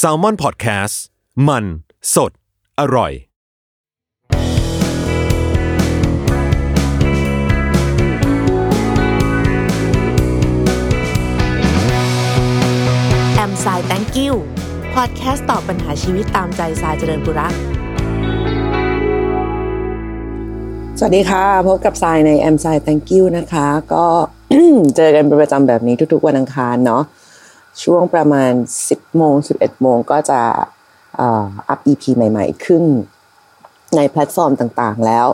s a l ม o n PODCAST มัน สด อร่อย แอมไซแตงกิวพอดแคสต์ตอบปัญหาชีวิตตามใจสายเจริญบุรักสวัสดีค่ะ พบกับทรายใน M ทราย thank you นะคะ ก็เจอกันเป็นประจำแบบนี้ทุกๆวันอังคารเนาะ ช่วงประมาณ 10โมง11โมงก็จะอัพ EP ใหม่ ๆ ขึ้น ในแพลตฟอร์มต่างๆแล้ว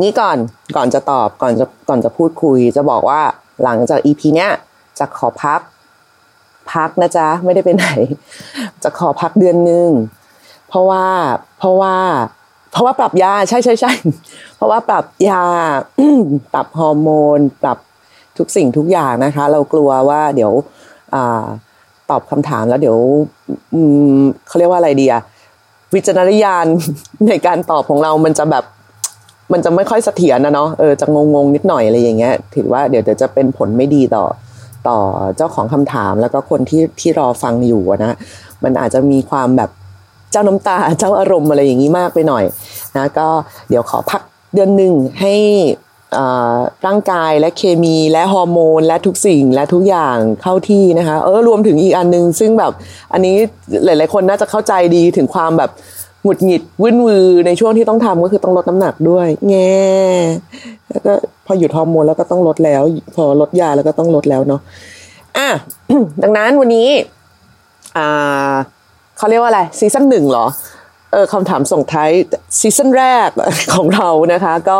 นี่ก่อนก่อนจะตอบก่อนจะก่อนจะพูดคุย จะบอกว่าหลังจาก EP เนี้ยจะขอพักพักนะจ๊ะไม่ได้ไปไหน จะขอพักเดือนหนึ่งเพราะว่าเพราะว่า เพราะว่าปรับยาใช่ใช่ใช่เพราะว่าปรับยาปรับฮอร์โมน ปรับทุกสิ่งทุกอย่างนะคะ เรากลัวว่าเดี๋ยว ตอบคำถามแล้วเดี๋ยวเขาเรียกว่าอะไรดีอะวิจารณญาณในการตอบของเรามันจะแบบมันจะไม่ค่อยเสถียรนะเนาะเออจะงงๆนิดหน่อยอะไรอย่างเงี้ย ถือว่าเดี๋ยวจะเป็นผลไม่ดีต่อต่อเจ้าของคำถามแล้วก็คนที่ที่รอฟังอยู่นะมันอาจจะมีความแบบเจ้าน้ำตาเจ้าอารมณ์อะไรอย่างนี้มากไปหน่อยนะก็เดี๋ยวขอพักเดือนหนึ่งให้ ร่างกายและเคมีและฮอร์โมน และทุกสิ่งและทุกอย่างเข้าที่นะคะ เออรวมถึงอีกอันนึง ซึ่งแบบอันนี้หลาย ๆ คนน่าจะเข้าใจดีถึงความแบบหงุดหงิดวุ่นวือในช่วงที่ต้องทำก็คือต้องลดน้ำหนักด้วยแง่แล้วก็พอหยุดฮอร์โมนแล้วก็ต้องลดแล้ว พอลดยาแล้วก็ต้องลดแล้วเนาะอะดังนั้นวันนี้อ่าเขาเรียกว่าอะไรซีซั่นหนึ่งเหรอ เออคำถามส่งท้ายซีซั่นแรกของเรานะคะ ก็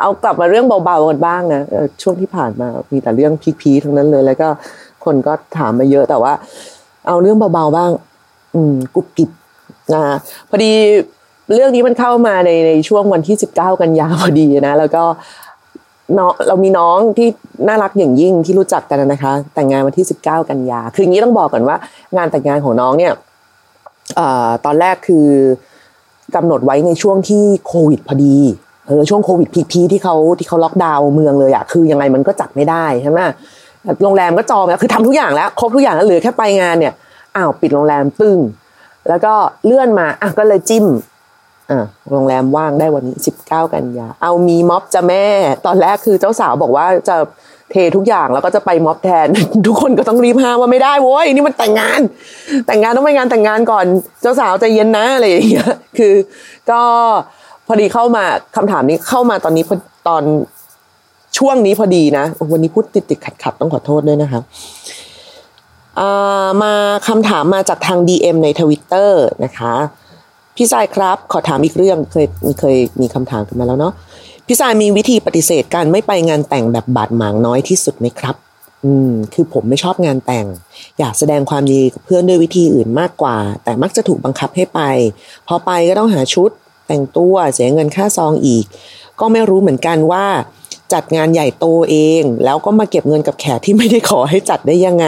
เอากลับมาเรื่องเบาๆกันบ้างนะช่วงที่ผ่านมามีแต่เรื่องพีคๆทั้งนั้นเลย แล้วก็คนก็ถามมาเยอะแต่ว่า เอาเรื่องเบาๆบ้าง อืมกุบกิบนะคะพอดีเรื่องนี้มันเข้ามาในในช่วงวันที่ 19 กันยาพอดีนะ แล้วก็เน้องเรามีน้องที่น่ารักอย่างยิ่งที่รู้จักกันนะคะ แต่งงานวันที่ 19 กันยา คืออย่างนี้ต้องบอกก่อนว่า งานแต่งงานของน้องเนี่ย ตอนแรกคือกำหนดไว้ในช่วงที่โควิดพอดีเออช่วงโควิดพีคที่เขาที่เขาล็อกดาวน์เมืองเลยอะคือยังไงมันก็จัดไม่ได้ใช่ไหมโรงแรมก็จองแล้วคือทำทุกอย่างแล้วครบทุกอย่างแล้วเหลือแค่ไปงานเนี่ยอ้าวปิดโรงแรมตึ้งแล้วก็เลื่อนมาอะก็เลยจิ้มอะโรงแรมว่างได้วันนี้19กันยาเอามีม็อบจะแม่ ตอนแรกคือเจ้าสาวบอกว่าจะ เททุกอย่างแล้วก็จะไปม็อบแทน ทุกคนก็ต้องรีบห้ามว่าไม่ได้โว้ยนี่มันแต่งงาน แต่งงานต้องไปงานแต่งงานก่อนเจ้าสาวใจเย็นนะอะไรอย่างเงี้ยคือ ก็พอดีเข้ามาคำถามนี้เข้ามาตอนนี้ตอนช่วงนี้พอดีนะวันนี้พูดติดติดขัดขัดต้องขอโทษด้วยนะคะอ่ามาคำถามมาจากทาง DM ในทวิตเตอร์นะคะ พี่สายครับ ขอถามอีกเรื่องเคยมีเคยมีคำถามกันมาแล้วเนาะ พี่สายมีวิธีปฏิเสธการไม่ไปงานแต่งแบบบาดหมางน้อยที่สุดไหมครับ อืม คือผมไม่ชอบงานแต่ง อยากแสดงความยินดีกับเพื่อนด้วยวิธีอื่นมากกว่า แต่มักจะถูกบังคับให้ไป พอไปก็ต้องหาชุด แต่งตัวเสียเงินค่าซองอีก ก็ไม่รู้เหมือนกันว่า จัดงานใหญ่โตเอง แล้วก็มาเก็บเงินกับแขกที่ไม่ได้ขอให้จัดได้ยังไง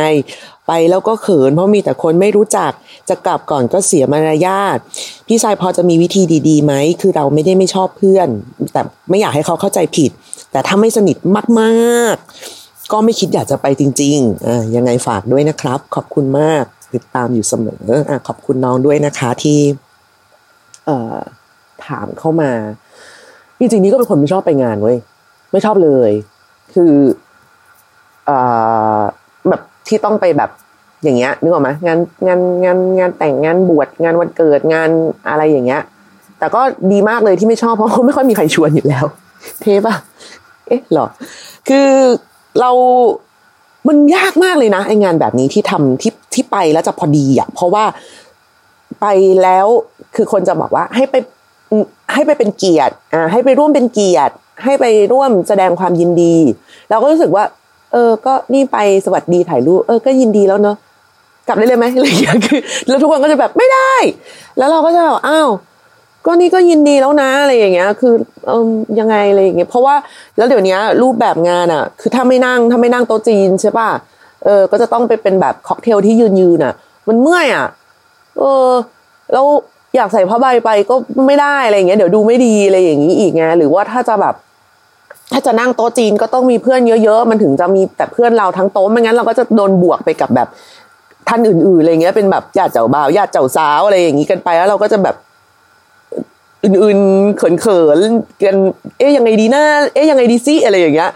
ไปแล้วก็เขิน เพราะมีแต่คนไม่รู้จักจะกลับก่อนก็เสียมารยาทพี่ชายพอจะมีวิธีดีๆไหมคือเราไม่ได้ไม่ชอบเพื่อน แต่ไม่อยากให้เขาเข้าใจผิด แต่ถ้าไม่สนิทมากๆ ก็ไม่คิดอยากจะไปจริงๆอ่ายังไงฝากด้วยนะครับ ขอบคุณมากติดตามอยู่เสมออะขอบคุณน้องด้วยนะคะที่เอ่อถามเข้ามาจริงๆนี่ก็เป็นคนไม่ชอบไปงานเว้ยไม่ชอบเลย คืออ่อแบบ ที่ต้องไปแบบอย่างเงี้ยนึกออกไหมงานงานงานงานแต่งงานบวชงานวันเกิดงานอะไรอย่างเงี้ย แต่ก็ดีมากเลยที่ไม่ชอบเพราะไม่ค่อยมีใครชวนอยู่แล้ว เทป่ะเอ๊ะหรอ คือเรามันยากมากเลยนะไองานแบบนี้ที่ทำที่ที่ไปแล้วจะพอดีอะเพราะว่าไปแล้วคือคนจะบอกว่าให้ไปให้ไปเป็นเกียรติอ่าให้ไปร่วมเป็นเกียรติ ให้ไปร่วมแสดงความยินดี เราก็รู้สึกว่า เออ ก็นี่ไปสวัสดีถ่ายรูปเออก็ยินดีแล้วเนอะกลับได้เลยไหมอะไรอย่างเงี้ยคือแล้วทุกคนก็จะแบบไม่ได้ แล้วเราก็จะแบบอ้าวก็นี่ก็ยินดีแล้วนะอะไรอย่างเงี้ย คือเออยังไงอะไรอย่างเงี้ยเพราะว่าแล้วเดี๋ยวนี้รูปแบบงานอะ คือถ้าไม่นั่งถ้าไม่นั่งโต๊ะจีนใช่ป่ะเออ ก็จะต้องไปเป็นแบบค็อกเทลที่ยืนยืนอะ มันเมื่อยอะ เออ แล้วอยากใส่ผ้าใบไปก็ไม่ได้อะไรอย่างเงี้ยเดี๋ยวดูไม่ดีอะไรอย่างงี้อีกไงหรือว่าถ้าจะแบบ ถ้าจะนั่งโต๊ะจีนก็ต้องมีเพื่อนเยอะๆ มันถึงจะมีแต่เพื่อนเราทั้งโต๊ะไม่งั้นเราก็จะโดนบวกไปกับแบบท่านอื่นๆอะไรเงี้ยเป็นแบบญาติเจ้าบ่าวญาติเจ้าสาวอะไรอย่างงี้กันไปแล้วเราก็จะแบบอื่นๆเขินๆกัน เอ๊ยยังไงดีนะเอ๊ยยังไงดีซิอะไรอย่างเงี้ย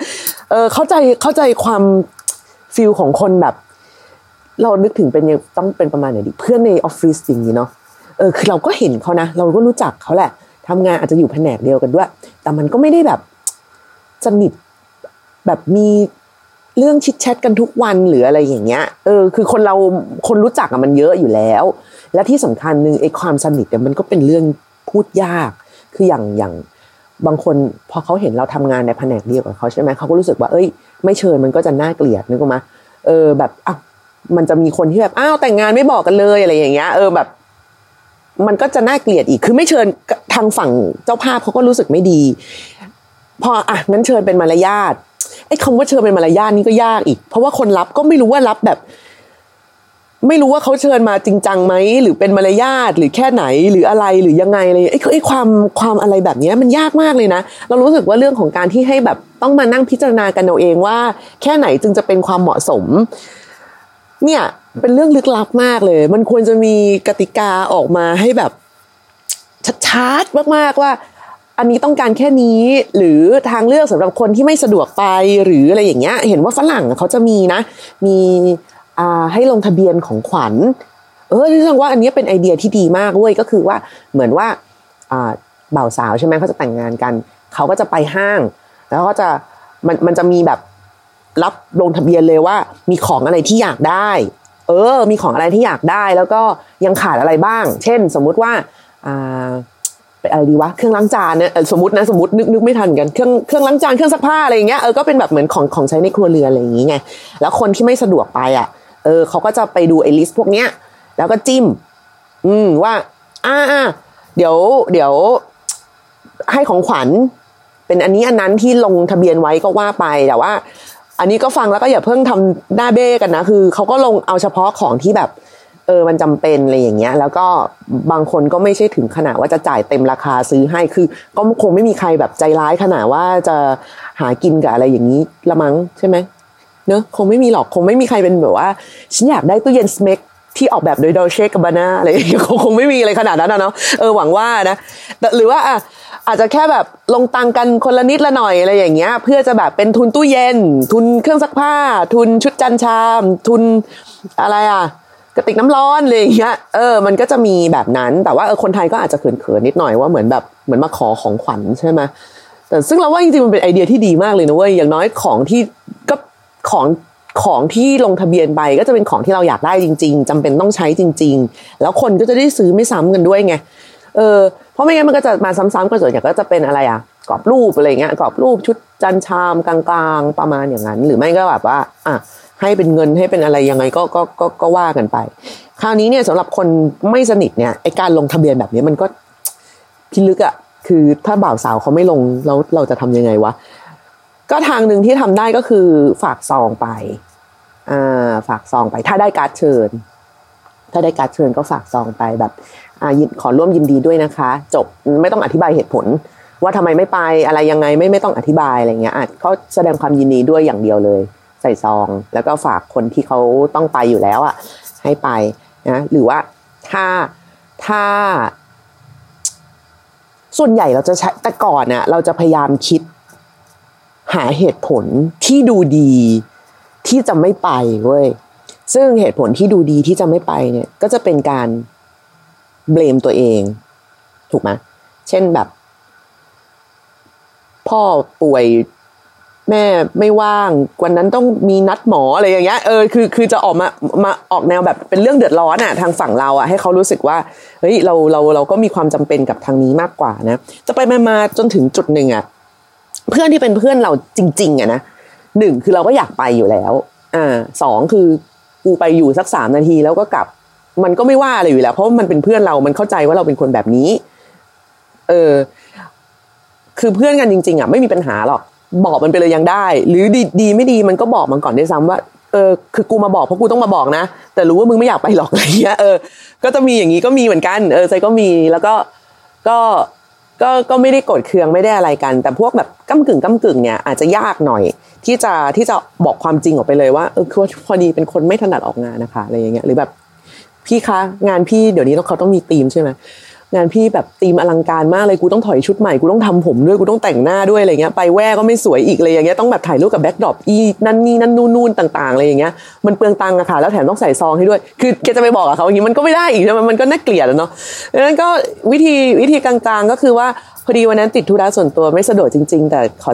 เออเข้าใจเข้าใจความฟิลของคนแบบ เรานึกถึงเป็นยังต้องเป็นประมาณไหนดีเพื่อนในออฟฟิศอย่างนี้เนาะเออคือเราก็เห็นเขานะเราก็รู้จักเขาแหละทำงานอาจจะอยู่แผนกเดียวกันด้วย แต่มันก็ไม่ได้แบบ สนิทแบบมีเรื่องชิดแชทกันทุกวันหรืออะไรอย่างเงี้ย เออ คือคนเราคนรู้จักอะมันเยอะอยู่แล้ว และที่สำคัญหนึ่งไอ้ความสนิทเนี่ยมันก็เป็นเรื่องพูดยาก คืออย่างอย่างบางคนพอเขาเห็นเราทำงานในแผนกเดียวกับเขาใช่ไหมเขาก็รู้สึกว่า เอ้ย ไม่เชิญมันก็จะน่าเกลียดนึกออกมาเออแบบอะมันจะมีคนที่แบบอ้าวแต่งงานไม่บอกกันเลยอะไรอย่างเงี้ย เออแบบ มันก็จะน่าเกลียดอีก คือไม่เชิญทางฝั่งเจ้าภาพเขาก็รู้สึกไม่ดี พออะนั้นเชิญเป็นมารยาทไอ้คำว่าเชิญเป็นมารยาทนี่ก็ยากอีก เพราะว่าคนรับก็ไม่รู้ว่ารับแบบ ไม่รู้ว่าเขาเชิญมาจริงจังไหมหรือเป็นมารยาทหรือแค่ไหนหรืออะไรหรือยังไงเลยไอ้ไอ้ความความอะไรแบบนี้มันยากมากเลยนะ เรารู้สึกว่าเรื่องของการที่ให้แบบต้องมานั่งพิจารณากันเอาเองว่า แค่ไหนจึงจะเป็นความเหมาะสม เนี่ยเป็นเรื่องลึกลับมากเลย มันควรจะมีกติกาออกมาให้แบบชัดๆมากๆว่า อันนี้ต้องการแค่นี้ หรือทางเลือกสำหรับคนที่ไม่สะดวกไปหรืออะไรอย่างเงี้ย เห็นว่าฝรั่งเขาจะมีนะ มีให้ลงทะเบียนของขวัญ เออที่ฉันว่าอันนี้เป็นไอเดียที่ดีมากเว้ยก็คือว่าเหมือนว่าบ่าวสาวใช่ไหมเขาจะแต่งงานกัน เขาก็จะไปห้าง แล้วก็จะมันมันจะมีแบบรับลงทะเบียนเลยว่า มีของอะไรที่อยากได้ เออ มีของอะไรที่อยากได้แล้วก็ยังขาดอะไรบ้าง เช่น สมมุติว่าอ่า อะไรดีวะเครื่องล้างจานเนี่ยสมมตินะสมมตินึกนึกไม่ทันกันเครื่องเครื่องล้างจานเครื่องซักผ้าอะไรอย่างเงี้ยเออก็เป็นแบบเหมือนของของใช้ในครัวเรือนอะไรอย่างเงี้ยแล้วคนที่ไม่สะดวกไปอะเออเขาก็จะไปดูไอ้ลิสต์พวกเนี้ยแล้วก็จิ้ม อืมว่า อ่าอ่าเดี๋ยว เดี๋ยว ให้ของขวัญ เป็นอันนี้อันนั้นที่ลงทะเบียนไว้ก็ว่าไปแต่ว่า อันนี้ก็ฟังแล้วก็อย่าเพิ่งทำหน้าเบ้กันนะคือเขาก็ลงเอาเฉพาะของที่แบบ เออมันจำเป็นอะไรอย่างเงี้ย แล้วก็บางคนก็ไม่ใช่ถึงขนาดว่าจะจ่ายเต็มราคาซื้อให้คือ ก็คงไม่มีใครแบบใจร้ายขนาดว่าจะหากินกับอะไรอย่างนี้ละมั้งใช่ไหมเนอะคงไม่มีหรอกคงไม่มีใครเป็นแบบว่าฉันอยากได้ตู้เย็นสเมกที่ออกแบบโดยดอเชกับบานาอะไรอย่างเงี้ยคงคงไม่มีอะไรขนาดนั้นนะเนาะเออหวังว่านะแต่หรือว่าอะอาจจะแค่แบบลงตังกันคนละนิดละหน่อยอะไรอย่างเงี้ย เพื่อจะแบบเป็นทุนตู้เย็น ทุนเครื่องซักผ้า ทุนชุดจันชาม ทุนอะไรอะ กระติกน้ำร้อนอะไรอย่างเงี้ยเออมันก็จะมีแบบนั้น แต่ว่าเออคนไทยก็อาจจะเขินๆนิดหน่อยว่าเหมือนแบบเหมือนมาขอของขวัญใช่ไหมแต่ซึ่งเราว่าจริงๆมันเป็นไอเดียที่ดีมากเลยนะเว้ยอย่างน้อยของที่ก็ของของที่ลงทะเบียนไปก็จะเป็นของที่เราอยากได้จริง ๆจำเป็นต้องใช้จริง ๆ แล้วคนก็จะได้ซื้อไม่ซ้ำกันด้วยไงเออเพราะไม่งั้นมันก็จะมาซ้ำๆกันส่วนใหญ่ก็จะเป็นอะไรอะกรอบรูปอะไรเงี้ยกรอบรูปชุดจันชามกลางๆ ประมาณอย่างนั้น หรือไม่ก็แบบว่า อะ ให้เป็นเงินให้เป็นอะไรยังไงก็ก็ก็ก็ว่ากันไป คราวนี้เนี่ยสำหรับคนไม่สนิทเนี่ยไอการลงทะเบียนแบบนี้มันก็พิลึกอะคือถ้าบ่าวสาวเขาไม่ลงแล้วเราจะทำยังไงวะก็ทางหนึ่งที่ทำได้ก็คือฝากซองไปอ่าฝากซองไป ถ้าได้การ์ดเชิญ ถ้าได้การ์ดเชิญก็ฝากซองไปแบบอ่าขอร่วมยินดีด้วยนะคะ จบไม่ต้องอธิบายเหตุผล ว่าทำไมไม่ไปอะไรยังไงไม่ไม่ต้องอธิบายอะไรเงี้ยอะเขาแสดงความยินดีด้วยอย่างเดียวเลย ใส่ซอง แล้วก็ฝากคนที่เขาต้องไปอยู่แล้วอะ ให้ไปนะหรือว่าถ้าถ้า ส่วนใหญ่เราจะใช้แต่ก่อนเนี่ยเราจะพยายามคิด หาเหตุผลที่ดูดีที่จะไม่ไปเว้ยซึ่งเหตุผลที่ดูดีที่จะไม่ไปเนี่ย ก็จะเป็นการเบลมตัวเอง ถูกไหมเช่นแบบ พ่อป่วย แม่ไม่ว่าง วันนั้นต้องมีนัดหมออะไรอย่างเงี้ยเออคือคือจะออกมามาออกแนวแบบเป็นเรื่องเดือดร้อนอะทางฝั่งเราอะให้เขารู้สึกว่าเฮ้ยเราเราเราก็มีความจำเป็นกับทางนี้มากกว่านะ จะไปมามาจนถึงจุดหนึ่งอะเพื่อนที่เป็นเพื่อนเราจริง ๆอะนะหนึ่งคือเราก็อยากไปอยู่แล้วอ่าสองคือกูไปอยู่สักสามนาทีแล้วก็กลับ มันก็ไม่ว่าอะไรอยู่แล้ว เพราะมันเป็นเพื่อนเรา มันเข้าใจว่าเราเป็นคนแบบนี้ เออ คือเพื่อนกันจริง ๆอะไม่มีปัญหาหรอก บอกมันไปเลยยังได้ หรือดีดีไม่ดีมันก็บอกมันก่อนด้วยซ้ำว่าเออคือกูมาบอกเพราะกูต้องมาบอกนะ แต่รู้ว่ามึงไม่อยากไปหรอกอะไรเงี้ยเออก็จะมีอย่างนี้ก็มีเหมือนกันเออใจก็มีแล้วก็ก็ก็ก็ไม่ได้โกรธเคืองไม่ได้อะไรกัน แต่พวกแบบก้ำกึ่งก้ำกึ่งเนี่ยอาจจะยากหน่อย ที่จะที่จะบอกความจริงออกไปเลยว่าเออคือพอดีเป็นคนไม่ถนัดออกงานนะคะอะไรอย่างเงี้ยหรือแบบพี่คะงานพี่เดี๋ยวนี้ต้องเขาต้องมีธีมใช่ไหม งานพี่แบบธีมอลังการมากเลยกูต้องถอยชุดใหม่กูต้องทำผมด้วยกูต้องแต่งหน้าด้วยอะไรเงี้ยไปแว่ก็ไม่สวยอีกเลยอย่างเงี้ยต้องแบบถ่ายรูปกับ backdrop อีนั่นนี่นั่นนู่นนู่นต่างๆอะไรอย่างเงี้ยมันเปลืองตังค์อะค่ะแล้วแถมต้องใส่ซองให้ด้วย คือแกจะไปบอกกับเขาอย่างงี้มันก็ไม่ได้อีกใช่ไหมมันก็น่าเกลียดอะเนาะดังนั้นก็วิธีวิธีกลางๆ ก็คือว่าพอดีวันนั้นติดธุระส่วนตัวไม่สะดวกจริง ๆ แต่ขอ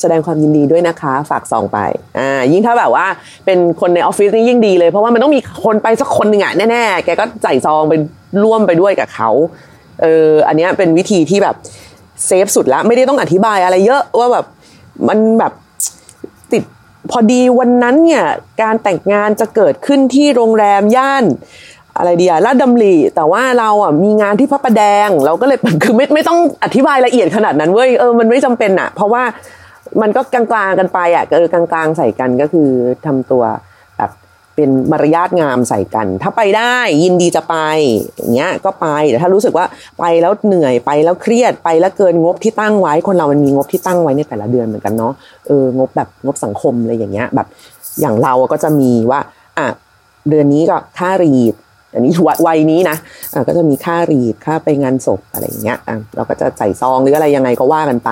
แสดงความยินดีด้วยนะคะ ฝากซองไปอ่ายิ่งถ้าแบบว่าเป็นคนในออฟฟิศนี่ยิ่งดีเลย เพราะว่ามันต้องมีคนไปสักคนหนึ่งอะแน่ๆแกก็ใส่ซองไปร่วมไปด้วยกับเขา เอออันนี้เป็นวิธีที่แบบเซฟสุดล้วไม่ได้ต้องอธิบายอะไรเยอะว่าแบบมันแบบติดพอดีวันนั้นเนี่ยการแต่งงานจะเกิดขึ้นที่โรงแรมย่านอะไรดีอะลาดดำรีแต่ว่าเราอะมีงานที่พระประแดง เราก็เลยคือไม่ไม่ต้องอธิบายละเอียดขนาดนั้นเว้ยเออมันไม่จำเป็นอะเพราะว่ามันก็กลางๆกันไปอะเออกลางๆใส่กันก็คือทำตัว เป็นมารยาทงามใส่กัน ถ้าไปได้ยินดีจะไปอย่างเงี้ยก็ไปแต่ถ้ารู้สึกว่าไปแล้วเหนื่อยไปแล้วเครียดไปแล้วเกินงบที่ตั้งไว้ คนเรามันมีงบที่ตั้งไว้ในแต่ละเดือนเหมือนกันเนาะเอองบแบบงบสังคมอะไรอย่างเงี้ยแบบอย่างเราก็จะมีว่าอะเดือนนี้ก็ค่ารีดอันนี้วัยนี้นะอะก็จะมีค่ารีดค่าไปงานศพอะไรอย่างเงี้ยอะเราก็จะใส่ซองหรืออะไรยังไงก็ว่ากันไป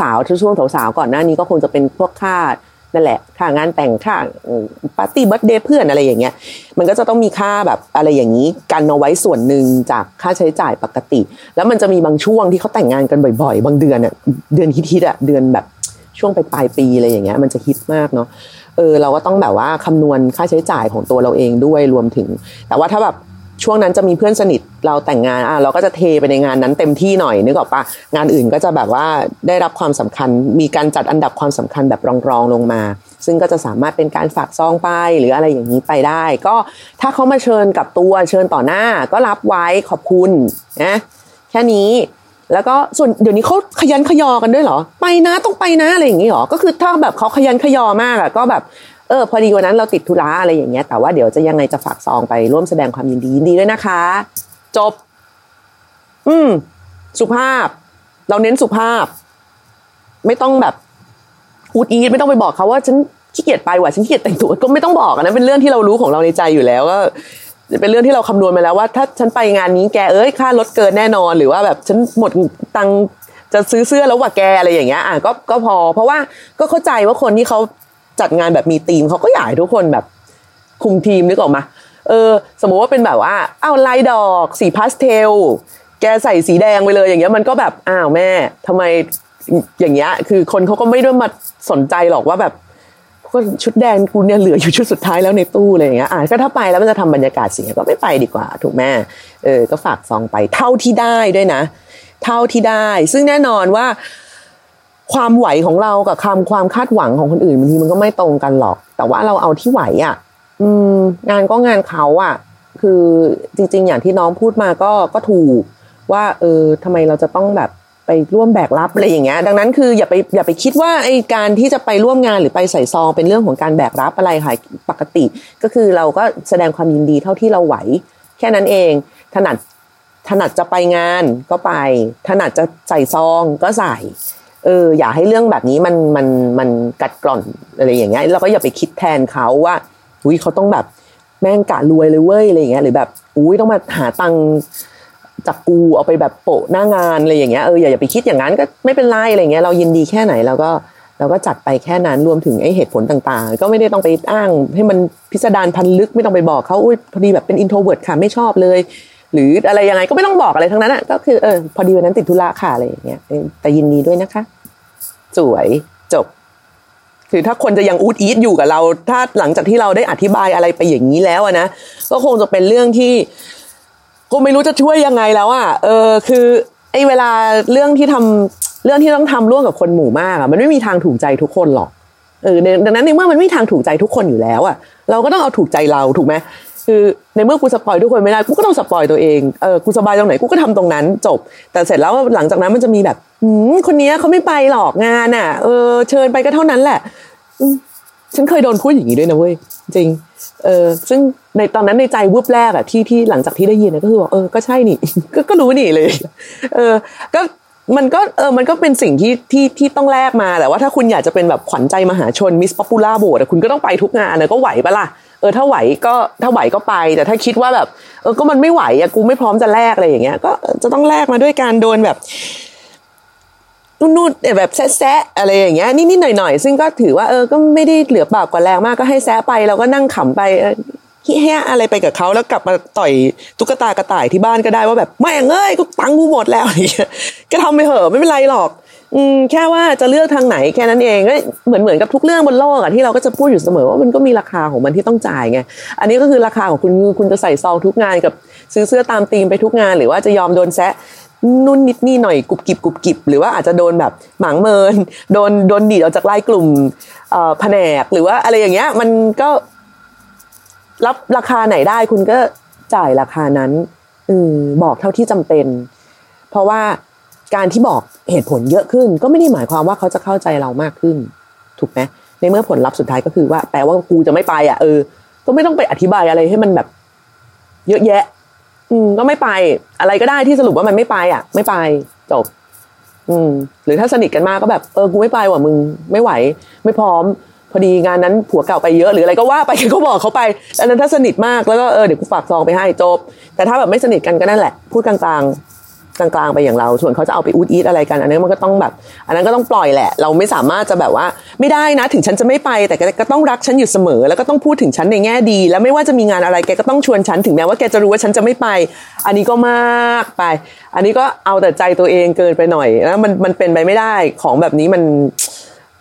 สาวๆช่วงสาวๆก่อนหน้านี้ก็คงจะเป็นพวกค่า นั่นแหละค่างานแต่งค่าปาร์ตี้ birthday เพื่อนอะไรอย่างเงี้ย มันก็จะต้องมีค่าแบบอะไรอย่างนี้กันเอาไว้ส่วนหนึ่งจากค่าใช้จ่ายปกติ แล้วมันจะมีบางช่วงที่เขาแต่งงานกันบ่อย ๆ บางเดือนอะเดือนฮิตๆอะเดือนแบบช่วงไปปลายปีอะไรอย่างเงี้ยมันจะฮิตมากเนาะเออเราก็ต้องแบบว่าคำนวณค่าใช้จ่ายของตัวเราเองด้วยรวมถึง แต่ว่าถ้าแบบ ช่วงนั้นจะมีเพื่อนสนิทเราแต่งงานอะเราก็จะเทไปในงานนั้นเต็มที่หน่อยนึกออกปะงานอื่นก็จะแบบว่าได้รับความสำคัญ มีการจัดอันดับความสำคัญแบบรองๆลงมา ซึ่งก็จะสามารถเป็นการฝากซองไปหรืออะไรอย่างนี้ไปได้ ก็ถ้าเขามาเชิญกับตัวเชิญต่อหน้า ก็รับไว้ขอบคุณนะแค่นี้แล้วก็ส่วนเดี๋ยวนี้เขาขยันขยอกันด้วยเหรอ ไปนะต้องไปนะอะไรอย่างนี้เหรอ ก็คือถ้าแบบเขาขยันขยอมากอะก็แบบ เออพอดีวันนั้นเราติดธุระอะไรอย่างเงี้ยแต่ว่าเดี๋ยวจะยังไงจะฝากซองไปร่วมแสดงความยินดียินดีด้วยนะคะ จบ อืม สุภาพ เราเน้นสุภาพ ไม่ต้องแบบอูดอีดไม่ต้องไปบอกเขาว่าฉันขี้เกียจไปว่ะฉันขี้เกียจแต่งตัวก็ไม่ต้องบอกนะเป็นเรื่องที่เรารู้ของเราในใจอยู่แล้วก็เป็นเรื่องที่เราคำนวณมาแล้วว่า ถ้าฉันไปงานนี้แกเอ้ยค่ารถเกินแน่นอนหรือว่าแบบฉันหมดตังจะซื้อเสื้อแล้วว่าแกอะไรอย่างเงี้ยอะก็ก็พอ เพราะว่าก็เข้าใจว่าคนที่เขา จัดงานแบบมีธีมเขาก็อยากให้ทุกคนแบบคุมทีมนึกออกมาเออ สมมุติว่าเป็นแบบว่าอ้าวลายดอกสีพาสเทล แกใส่สีแดงไปเลยอย่างเงี้ยมันก็แบบอ้าวแม่ทำไมอย่างเงี้ย คือคนเขาก็ไม่ได้มาสนใจหรอกว่าแบบก็ชุดแดงกูเนี่ยเหลืออยู่ชุดสุดท้ายแล้วในตู้เลยอย่างเงี้ยอะก็ถ้าไปแล้วมันจะทำบรรยากาศเสียก็ไม่ไปดีกว่า ถูกแม่เออ ก็ฝากซองไปเท่าที่ได้ด้วยนะ เท่าที่ได้ ซึ่งแน่นอนว่า ความไหวของเรากับคำความคาดหวังของคนอื่นบางทีมันก็ไม่ตรงกันหรอก แต่ว่าเราเอาที่ไหวอะ อืม งานก็งานเขาอะ คือจริง ๆ อย่างที่น้องพูดมาก็ก็ถูก ว่าเออทำไมเราจะต้องแบบไปร่วมแบกรับอะไรอย่างเงี้ย ดังนั้นคืออย่าไปอย่าไปคิดว่าไอ้การที่จะไปร่วมงานหรือไปใส่ซอง เป็นเรื่องของการแบกรับอะไรค่ะปกติ ก็คือเราก็แสดงความยินดีเท่าที่เราไหว แค่นั้นเอง ถนัดถนัดจะไปงานก็ไป ถนัดจะใส่ซองก็ใส่ เอออย่าให้เรื่องแบบนี้มันมันมันกัดกร่อนอะไรอย่างเงี้ยเราก็อย่าไปคิดแทนเขาว่าอุ้ยเขาต้องแบบแม่งกะรวยเลยเว้ยอะไรอย่างเงี้ยหรือแบบอุ้ยต้องมาหาตังจากกูเอาไปแบบโปะหน้างานอะไรอย่างเงี้ยเอออย่าอย่าไปคิดอย่างนั้นก็ไม่เป็นไรอะไรเงี้ยเรายินดีแค่ไหนเราก็เราก็จัดไปแค่นั้นรวมถึงไอ้เหตุผลต่างๆ ก็ไม่ได้ต้องไปอ้างให้มันพิสดารพันลึกไม่ต้องไปบอกเขาอุ้ยพอดีแบบเป็น introvert ค่ะไม่ชอบเลย หรืออะไรยังไงก็ไม่ต้องบอกอะไรทั้งนั้นอะก็คือเออพอดีวันนั้นติดธุระค่ะอะไรอย่างเงี้ยแต่ยินดีด้วยนะคะ สวยจบ คือถ้าคนจะยังอูดอีทอยู่กับเรา ถ้าหลังจากที่เราได้อธิบายอะไรไปอย่างนี้แล้วนะก็คงจะเป็นเรื่องที่กูไม่รู้จะช่วยยังไงแล้วอะเออคือไอ้เวลาเรื่องที่ทำเรื่องที่ต้องทำร่วมกับคนหมู่มากอะมันไม่มีทางถูกใจทุกคนหรอกเออดังนั้นในเมื่อมันไม่มีทางถูกใจทุกคนอยู่แล้วอะเราก็ต้องเอาถูกใจเราถูกไหม คือในเมื่อกู spoil ทุกคนไม่ได้กูก็ต้อง spoil ตัวเองเออกูสบายตรงไหนกูก็ทำตรงนั้นจบ แต่เสร็จแล้วหลังจากนั้นมันจะมีแบบอืมคนนี้เขาไม่ไปหรอกงานอะ เออ เชิญไปก็เท่านั้นแหละฉันเคยโดนพูดอย่างนี้ด้วยนะเว้ยจริง เออซึ่งในตอนนั้นในใจวุบแรกอะที่ที่หลังจากที่ได้ยินก็คือบอกเออก็ใช่นี่ ก็ก็รู้นี่เลย เออ ก็มันก็เออมันก็เป็นสิ่งที่ที่ที่ต้องแลกมาแต่ว่าถ้าคุณอยากจะเป็นแบบขวัญใจมหาชน Miss Popular Vote คุณก็ต้องไปทุกงานนะก็ไหวปะล่ะ เออถ้าไหวก็ถ้าไหวก็ไป แต่ถ้าคิดว่าแบบ เออก็มันไม่ไหวอะกูไม่พร้อมจะแลกอะไรอย่างเงี้ย ก็จะต้องแลกมาด้วยการโดนแบบนู่นๆแบบแซะๆอะไรอย่างเงี้ยนิดๆหน่อยๆ ซึ่งก็ถือว่าเออก็ไม่ได้เหลือปากกว่าแรงมากก็ให้แซะไปเราก็นั่งขำไปเฮิแฮอะไรไปกับเขาแล้วกลับมาต่อยตุ๊กตากระต่ายที่บ้านก็ได้ว่าแบบไม่เอ้ยกูตังกูหมดแล้วอะไรเงี้ยก็ทำไปเหอะไม่เป็นไรหรอก อืมแค่ว่าจะเลือกทางไหนแค่นั้นเองก็เหมือนเหมือนกับทุกเรื่องบนโลกอะที่เราก็จะพูดอยู่เสมอว่ามันก็มีราคาของมันที่ต้องจ่ายไงอันนี้ก็คือราคาของคุณคุณจะใส่ซองทุกงานกับซื้อเสื้อตามธีมไปทุกงาน หรือว่าจะยอมโดนแซะนุ่นนิดนี่หน่อยกุบกิบกุบกิบ หรือว่าอาจจะโดนแบบหมางเมิน โดนโดนดีดออกจากไล่กลุ่มเอ่อแผนก หรือว่าอะไรอย่างเงี้ย มันก็รับราคาไหนได้คุณก็จ่ายราคานั้นอบอกเท่าที่จำเป็น เพราะว่า การที่บอกเหตุผลเยอะขึ้น ก็ไม่ได้หมายความว่าเขาจะเข้าใจเรามากขึ้น ถูกไหมในเมื่อผลลัพธ์สุดท้ายก็คือว่าแปลว่ากูจะไม่ไปอะเออ ก็ไม่ต้องไปอธิบายอะไรให้มันแบบ เยอะแยะ อืม ก็ไม่ไป อะไรก็ได้ที่สรุปว่ามันไม่ไป อะ ไม่ไปจบ อืม หรือถ้าสนิทกันมากก็แบบเออกูไม่ไปว่ะมึงไม่ไหว ไม่พร้อม พอดีงานนั้นผัวเก่าไปเยอะหรืออะไรก็ว่าไปก็บอกเขาไปอันนั้นถ้าสนิทมากแล้วก็เออเดี๋ยวกูฝากซองไปให้จบ แต่ถ้าแบบไม่สนิทกันก็นั่นแหละ พูดกลางๆ กลางๆไปอย่างเรา ส่วนเขาจะเอาไปอูดอีทอะไรกัน อันนั้นมันก็ต้องแบบ อันนั้นก็ต้องปล่อยแหละ เราไม่สามารถจะแบบว่าไม่ได้นะ ถึงฉันจะไม่ไปแต่ก็ต้องรักฉันอยู่เสมอ แล้วก็ต้องพูดถึงฉันในแง่ดี แล้วไม่ว่าจะมีงานอะไรแกก็ต้องชวนฉันถึงแม้ว่าแกจะรู้ว่าฉันจะไม่ไป อันนี้ก็มากไป อันนี้ก็เอาแต่ใจตัวเองเกินไปหน่อยแล้วมันมันเป็นไปไม่ได้ของแบบนี้มัน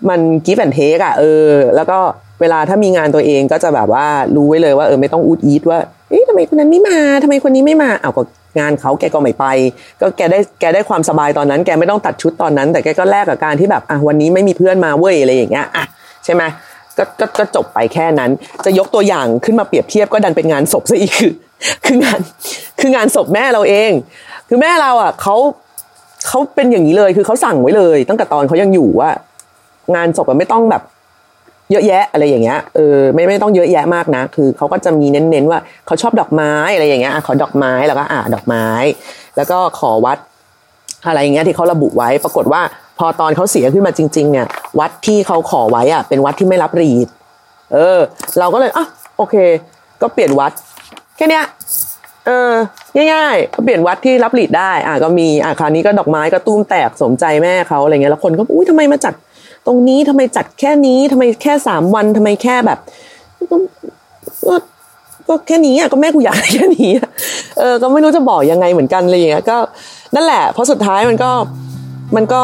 มันกิฟต์แอนเทคอะเออ แล้วก็เวลาถ้ามีงานตัวเองก็จะแบบว่ารู้ไว้เลยว่าเออไม่ต้องอูดอีทว่าเอ๊ะทำไมคนนั้นไม่มาทำไมคนนี้ไม่มาเอาก็ งานเขาแกก็ไม่ไป ก็แกได้แกได้ความสบายตอนนั้น แกไม่ต้องตัดชุดตอนนั้น แต่แกก็แลกกับการที่แบบอะวันนี้ไม่มีเพื่อนมาเว้ยอะไรอย่างเงี้ยอะใช่ไหมก็ก็ก็จบไปแค่นั้น จะยกตัวอย่างขึ้นมาเปรียบเทียบก็ดันเป็นงานศพซะอีกคือ คืองานคืองานศพแม่เราเอง คือแม่เราอะเขาเขาเป็นอย่างนี้เลยคือเขาสั่งไว้เลย ตั้งแต่ตอนเขายังอยู่ว่างานศพไม่ต้องแบบ เยอะแยะอะไรอย่างเงี้ยเออไม่ไม่ต้องเยอะแยะมากนะ คือเขาก็จะมีเน้นๆว่าเขาชอบดอกไม้อะไรอย่างเงี้ยขอดอกไม้แล้วก็อ่าดอกไม้ แล้วก็ขอวัดอะไรอย่างเงี้ยที่เขาระบุไว้ปรากฏว่าพอตอนเขาเสียขึ้นมาจริงๆเนี่ยวัดที่เขาขอไว้อะเป็นวัดที่ไม่รับรีด เออ เราก็เลยอะโอเค ก็เปลี่ยนวัดแค่เนี้ยเออง่ายๆก็เปลี่ยนวัดที่รับหลีดได้ อะก็มีอะคราวนี้ก็ดอกไม้ก็ตุ้มแตกสมใจแม่เขาอะไรเงี้ยแล้วคนก็อุ้ยทำไมมาจัด ตรงนี้ทำไมจัดแค่นี้ทำไมแค่สามวันทำไมแค่แบบก็ก็แค่นี้อะก็แม่กูอยากแค่นี้เออก็ไม่รู้จะบอกยังไงเหมือนกันอะไรเงี้ยก็นั่นแหละเพราะสุดท้ายมันก็มันก็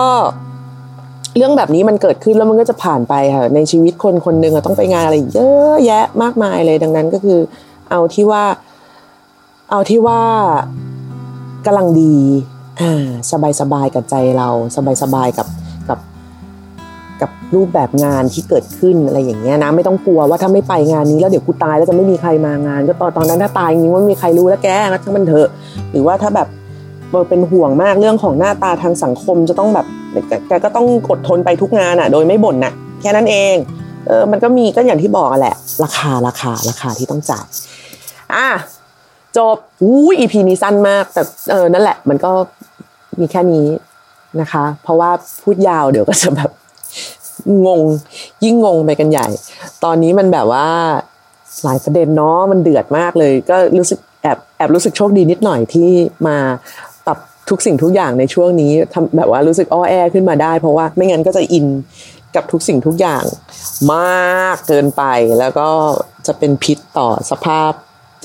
เรื่องแบบนี้มันเกิดขึ้นแล้วมันก็จะผ่านไปค่ะในชีวิตคนคนหนึ่งต้องไปงานอะไรเยอะแยะมากมายเลยดังนั้นก็คือ เอาที่ว่า เอาที่ว่ากำลังดีอ่าสบายสบายกับใจเรา สบายสบายกับ รูปแบบงานที่เกิดขึ้นอะไรอย่างเงี้ยนะไม่ต้องกลัวว่าถ้าไม่ไปงานนี้แล้วเดี๋ยวกูตายแล้วจะไม่มีใครมางาน ก็ตอนตอนนั้นถ้าตายจริงว่าไม่มีใครรู้แล้วแกก็ทั้งมันเถอะหรือว่าถ้าแบบเป็นห่วงมากเรื่องของหน้าตาทางสังคมจะต้องแบบแกก็ต้องอดทนไปทุกงานอะ โดยไม่บ่นน่ะ แค่นั้นเองเออมันก็มีก็อย่างที่บอกแหละ ราคาราคาราคาที่ต้องจ่ายอะจบอู้อีพีนี้สั้นมาก แต่เออนั่นแหละ มันก็มีแค่นี้นะคะ เพราะว่าพูดยาวเดี๋ยวก็จะแบบ งง ยิ่งงงไปกันใหญ่ ตอนนี้มันแบบว่าหลายประเด็นเนาะมันเดือดมากเลย ก็รู้สึกแอบแอบรู้สึกโชคดีนิดหน่อยที่มาปรับทุกสิ่งทุกอย่างในช่วงนี้ทำแบบว่ารู้สึกอ้อแอขึ้นมาได้ เพราะว่าไม่งั้นก็จะอินกับทุกสิ่งทุกอย่างมากเกินไป แล้วก็จะเป็นพิษต่อสภาพ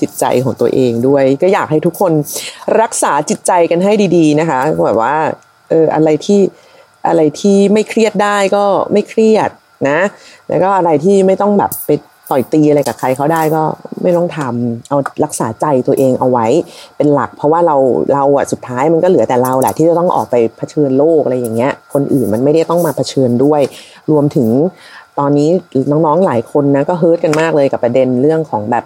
จิตใจของตัวเองด้วย ก็อยากให้ทุกคนรักษาจิตใจกันให้ดี ๆ นะคะแบบว่าเอออะไรที่ อะไรที่ไม่เครียดได้ก็ไม่เครียดนะ แล้วก็อะไรที่ไม่ต้องแบบไปต่อยตีอะไรกับใครเขาได้ก็ไม่ต้องทำเอารักษาใจตัวเองเอาไว้เป็นหลัก เพราะว่าเราเราอะสุดท้ายมันก็เหลือแต่เราแหละที่จะต้องออกไปเผชิญโลกอะไรอย่างเงี้ย คนอื่นมันไม่ได้ต้องมาเผชิญด้วย รวมถึงตอนนี้น้องๆหลายคนนะก็เฮิร์ตกันมากเลยกับประเด็นเรื่องของแบบ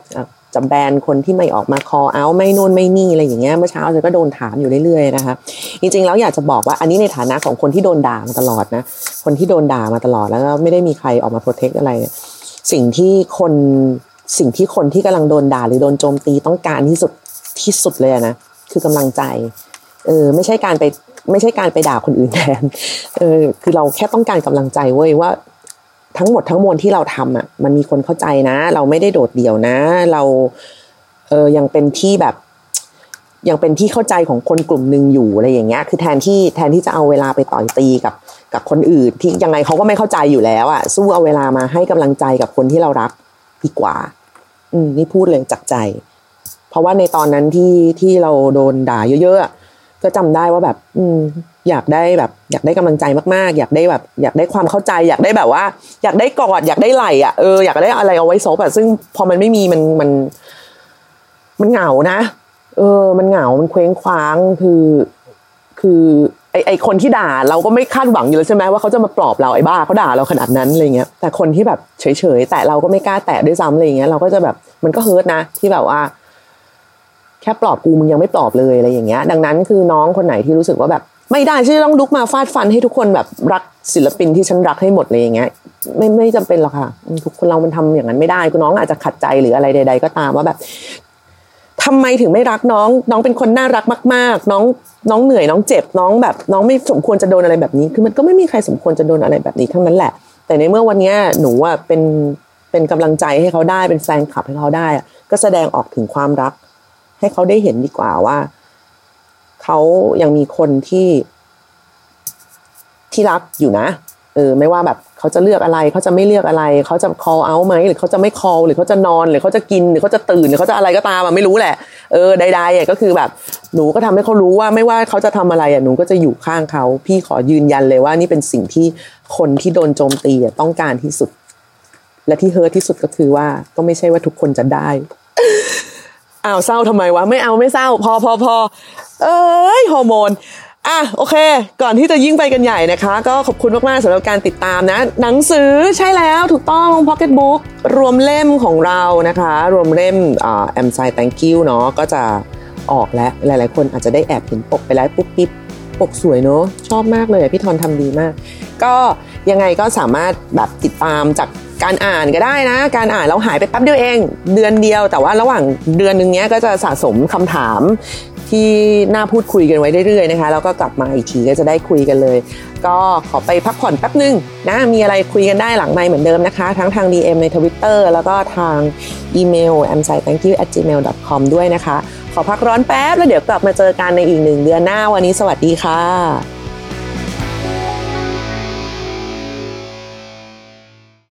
จะแบนคนที่ไม่ออกมาคอเอาไม่นู่นไม่นี่อะไรอย่างเงี้ยเมื่อเช้าเธอก็โดนถามอยู่เรื่อยๆนะคะจริงๆแล้วอยากจะบอกว่าอันนี้ในฐานะของคนที่โดนด่ามาตลอดนะคนที่โดนด่ามาตลอดแล้วก็ไม่ได้มีใครออกมาโปรเทคอะไร สิ่งที่คนสิ่งที่คนที่กำลังโดนด่าหรือโดนโจมตีต้องการที่สุดที่สุดเลยนะคือกำลังใจเออไม่ใช่การไปไม่ใช่การไปด่าคนอื่นแทนเออคือเราแค่ต้องการกำลังใจเว้ยว่า ทั้งหมดทั้งมวลที่เราทำอะ มันมีคนเข้าใจนะ เราไม่ได้โดดเดี่ยวนะ เราเออยังเป็นที่แบบ ยังเป็นที่เข้าใจของคนกลุ่มหนึ่งอยู่อะไรอย่างเงี้ย คือแทนที่แทนที่จะเอาเวลาไปต่อยตีกับกับคนอื่น ที่ยังไงเขาก็ไม่เข้าใจอยู่แล้วอะ สู้เอาเวลามาให้กำลังใจกับคนที่เรารักดีกว่า อืมนี่พูดเลยจากใจ เพราะว่าในตอนนั้นที่ที่เราโดนด่าเยอะๆอะ ก็จำได้ว่าแบบ อืมอยากได้แบบ อยากได้กำลังใจมากๆ อยากได้แบบ อยากได้ความเข้าใจ อยากได้แบบว่า อยากได้กอดอยากได้ไหลอะเอออยากได้อะไรเอาไว้ซบอะซึ่งพอมันไม่มีมันมัน มันเหงานะ เออ มันเหงา มันเคว้งคว้างคือ คือไอไอคนที่ด่าเราก็ไม่คาดหวังอยู่แล้วใช่ไหมว่าเขาจะมาปลอบเราไอ้บ้าเขาด่าเราขนาดนั้นอะไรเงี้ยแต่คนที่แบบเฉยๆแต่เราก็ไม่กล้าแตะด้วยซ้ำอะไรเงี้ยเราก็จะแบบมันก็เฮิร์ตนะที่แบบว่า ค่ปลอบกูมึงยังไม่ปลอบเลยอะไรอย่างเงี้ย ดังนั้นคือน้องคนไหนที่รู้สึกว่าแบบ ไม่ได้ที่จะต้องลุกมาฟาดฟันให้ทุกคนแบบรักศิลปินที่ฉันรักให้หมดเลยอย่างเงี้ย ไม่ไม่จำเป็นหรอกค่ะ ทุกคนเรามันทำอย่างนั้นไม่ได้คุณน้องอาจจะขัดใจหรืออะไรใด ๆ ก็ตามว่าแบบทำไมถึงไม่รักน้อง น้องเป็นคนน่ารักมาก ๆ น้องน้องเหนื่อยน้องเจ็บน้องแบบ น้องไม่สมควรจะโดนอะไรแบบนี้ คือมันก็ไม่มีใครสมควรจะโดนอะไรแบบนี้ทั้งนั้นแหละ แต่ในเมื่อวันเนี้ยหนูอะเป็นเป็นกำลังใจให้เขาได้เป็นแฟนคลับให้เขาได้ก็แสดงออกถึงความรัก ให้เขาได้เห็นดีกว่าว่าเขายังมีคนที่ที่รักอยู่นะเออไม่ว่าแบบเขาจะเลือกอะไรเขาจะไม่เลือกอะไรเขาจะ call out ไหมหรือเขาจะไม่ call หรือเขาจะนอนหรือเขาจะกินหรือเขาจะตื่นหรือเขาจะอะไรก็ตามอะไม่รู้แหละเออใดๆอะก็คือแบบหนูก็ทำให้เขารู้ว่าไม่ว่าเขาจะทำอะไรอะหนูก็จะอยู่ข้างเขาพี่ขอยืนยันเลยว่านี่เป็นสิ่งที่คนที่โดนโจมตีอะต้องการที่สุด และที่เฮิร์ทที่สุดก็คือว่าก็ไม่ใช่ว่าทุกคนจะได้ อ้าวเศร้าทำไมวะไม่เอาไม่เศร้า พอพอพอเอ้ยฮอร์โมนอะโอเค ก่อนที่จะยิ่งไปกันใหญ่นะคะ ก็ขอบคุณมากๆสำหรับการติดตามนะ หนังสือใช่แล้วถูกต้อง Pocket Book รวมเล่มของเรานะคะ รวมเล่มอ่า I'm Sai Thank You เนาะก็จะออกแล้ว หลายๆ คนอาจจะได้แอบเห็นปกไปแล้วปุ๊บปิ๊บปกสวยเนาะชอบมากเลยพี่ทอนทำดีมาก ก็ยังไงก็สามารถแบบติดตามจาก การอ่านก็ได้นะ การอ่านเราหายไปแป๊บเดียวเอง เดือนเดียว แต่ว่าระหว่างเดือนหนึงเนี้ยก็จะสะสมคำถามที่น่าพูดคุยกันไว้เรื่อยๆนะคะแล้วก็กลับมาอีกทีก็จะได้คุยกันเลย ก็ขอไปพักผ่อนแป๊บนึงนะมีอะไรคุยกันได้หลังไมเหมือนเดิมนะคะ ทั้งทาง DM ใน Twitter แล้วก็ทางอีเมล a m s i t h a n k y o u at gmail com ด้วยนะคะ ขอพักร้อนแป๊บแล้วเดี๋ยวกลับมาเจอกันในอีกหนึ่งเดือนหน้าวันนี้สวัสดีค่ะ